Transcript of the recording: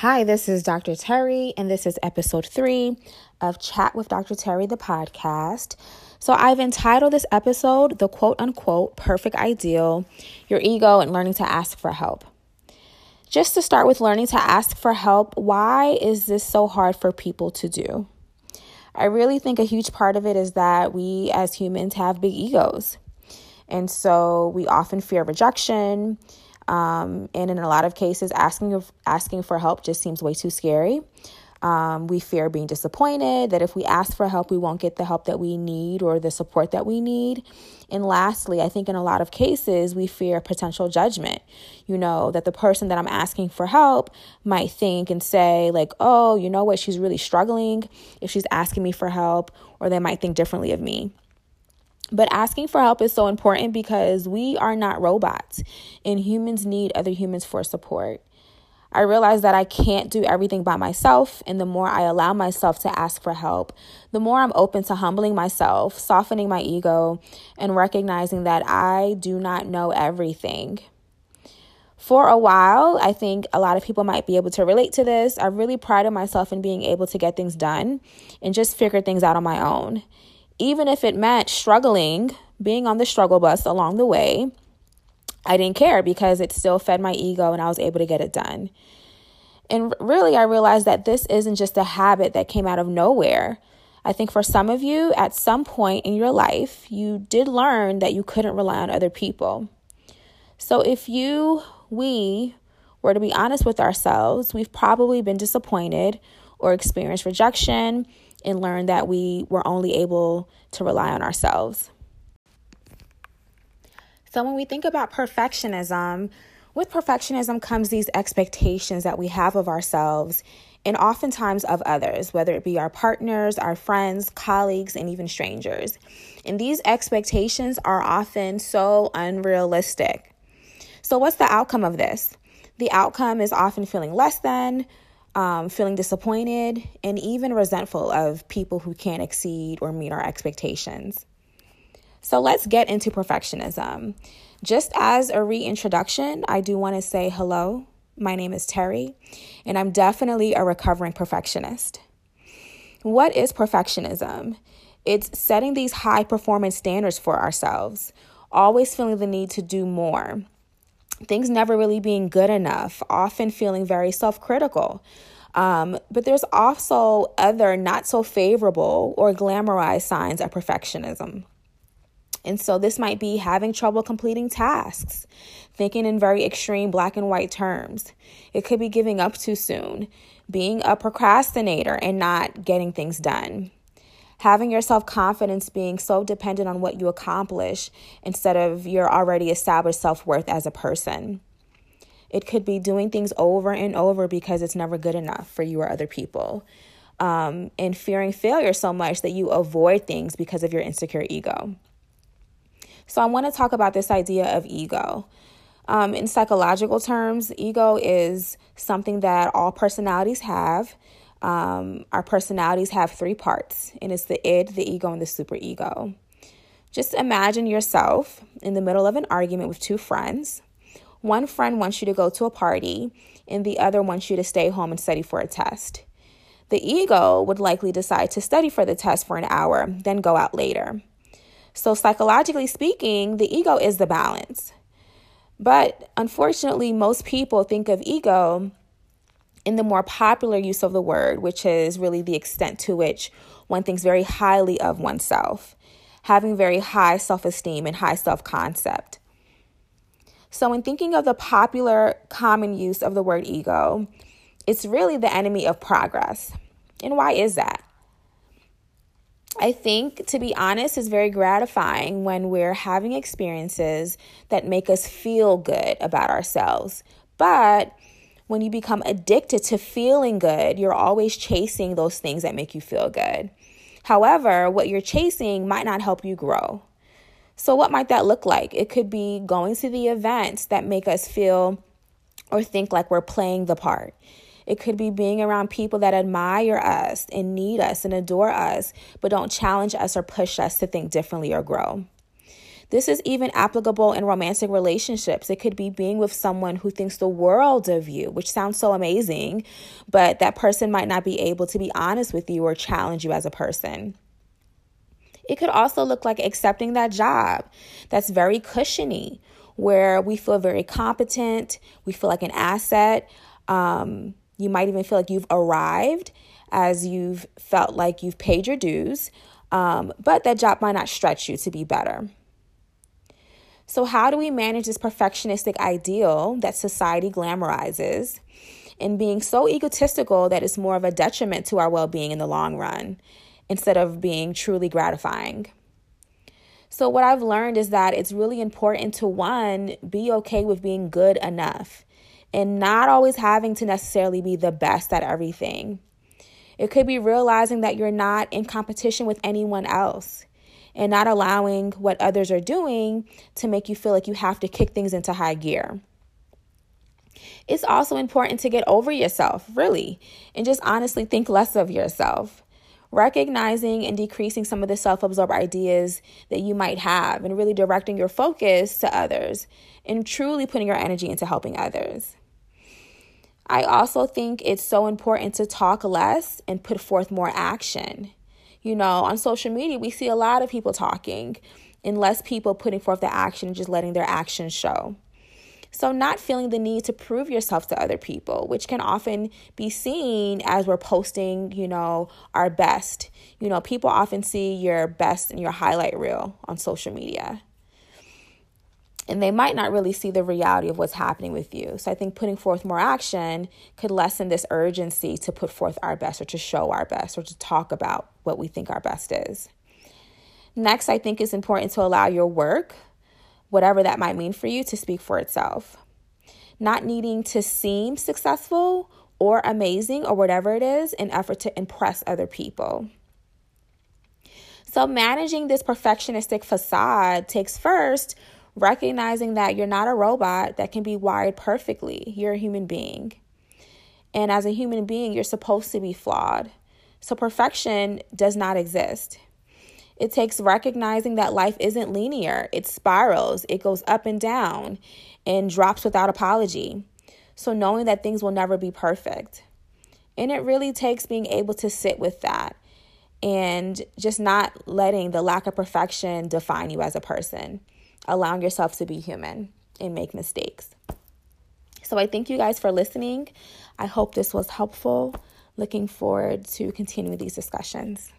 Hi, this is Dr. Terry, and this is episode three of Chat with Dr. Terry, the podcast. So, I've entitled this episode The Quote Unquote Perfect Ideal Your Ego and Learning to Ask for Help. Just to start with learning to ask for help, why is this so hard for people to do? I really think a huge part of it is that we as humans have big egos. And so we often fear rejection um, and in a lot of cases, asking asking for help just seems way too scary. Um, we fear being disappointed, that if we ask for help, we won't get the help that we need or the support that we need. And lastly, I think in a lot of cases, we fear potential judgment. You know, that the person that I'm asking for help might think and say, like, oh, you know what, she's really struggling if she's asking me for help, or they might think differently of me. But asking for help is so important because we are not robots and humans need other humans for support. I realize that I can't do everything by myself, and the more I allow myself to ask for help, the more I'm open to humbling myself, softening my ego, and recognizing that I do not know everything. For a while, I think a lot of people might be able to relate to this. I really prided myself in being able to get things done and just figure things out on my own even if it meant struggling, being on the struggle bus along the way, I didn't care because it still fed my ego and I was able to get it done. And really, I realized that this isn't just a habit that came out of nowhere. I think for some of you, at some point in your life, you did learn that you couldn't rely on other people. So if you, we, were to be honest with ourselves, we've probably been disappointed or experienced rejection and learn that we were only able to rely on ourselves. So, when we think about perfectionism, with perfectionism comes these expectations that we have of ourselves and oftentimes of others, whether it be our partners, our friends, colleagues, and even strangers. And these expectations are often so unrealistic. So, what's the outcome of this? The outcome is often feeling less than, um, feeling disappointed, and even resentful of people who can't exceed or meet our expectations. So let's get into perfectionism. Just as a reintroduction, I do want to say hello. My name is Terry, and I'm definitely a recovering perfectionist. What is perfectionism? It's setting these high performance standards for ourselves, always feeling the need to do more things never really being good enough, often feeling very self critical. Um, but there's also other not so favorable or glamorized signs of perfectionism. And so this might be having trouble completing tasks, thinking in very extreme black and white terms. It could be giving up too soon, being a procrastinator and not getting things done having your self confidence being so dependent on what you accomplish instead of your already established self worth as a person. It could be doing things over and over because it's never good enough for you or other people. Um, and fearing failure so much that you avoid things because of your insecure ego. So, I want to talk about this idea of ego. Um, in psychological terms, ego is something that all personalities have. Um, our personalities have three parts, and it's the id, the ego, and the superego. Just imagine yourself in the middle of an argument with two friends. One friend wants you to go to a party, and the other wants you to stay home and study for a test. The ego would likely decide to study for the test for an hour, then go out later. So, psychologically speaking, the ego is the balance. But unfortunately, most people think of ego in the more popular use of the word, which is really the extent to which one thinks very highly of oneself, having very high self esteem and high self concept. So, in thinking of the popular common use of the word ego, it's really the enemy of progress. And why is that? I think, to be honest, is very gratifying when we're having experiences that make us feel good about ourselves. But when you become addicted to feeling good, you're always chasing those things that make you feel good. However, what you're chasing might not help you grow. So, what might that look like? It could be going to the events that make us feel or think like we're playing the part. It could be being around people that admire us and need us and adore us, but don't challenge us or push us to think differently or grow. This is even applicable in romantic relationships. It could be being with someone who thinks the world of you, which sounds so amazing, but that person might not be able to be honest with you or challenge you as a person. It could also look like accepting that job that's very cushiony, where we feel very competent, we feel like an asset. Um, you might even feel like you've arrived as you've felt like you've paid your dues, um, but that job might not stretch you to be better. So, how do we manage this perfectionistic ideal that society glamorizes and being so egotistical that it's more of a detriment to our well being in the long run instead of being truly gratifying? So, what I've learned is that it's really important to one, be okay with being good enough and not always having to necessarily be the best at everything. It could be realizing that you're not in competition with anyone else and not allowing what others are doing to make you feel like you have to kick things into high gear. It's also important to get over yourself, really, and just honestly think less of yourself. Recognizing and decreasing some of the self absorbed ideas that you might have, and really directing your focus to others, and truly putting your energy into helping others. I also think it's so important to talk less and put forth more action. You know, on social media, we see a lot of people talking and less people putting forth the action and just letting their actions show. So, not feeling the need to prove yourself to other people, which can often be seen as we're posting, you know, our best. You know, people often see your best in your highlight reel on social media and they might not really see the reality of what's happening with you. So I think putting forth more action could lessen this urgency to put forth our best or to show our best or to talk about what we think our best is. Next, I think it's important to allow your work, whatever that might mean for you, to speak for itself. Not needing to seem successful or amazing or whatever it is in effort to impress other people. So, managing this perfectionistic facade takes first recognizing that you're not a robot that can be wired perfectly. You're a human being. And as a human being, you're supposed to be flawed. So perfection does not exist. It takes recognizing that life isn't linear, it spirals, it goes up and down and drops without apology. So knowing that things will never be perfect. And it really takes being able to sit with that and just not letting the lack of perfection define you as a person allowing yourself to be human and make mistakes. So I thank you guys for listening. I hope this was helpful. Looking forward to continuing these discussions.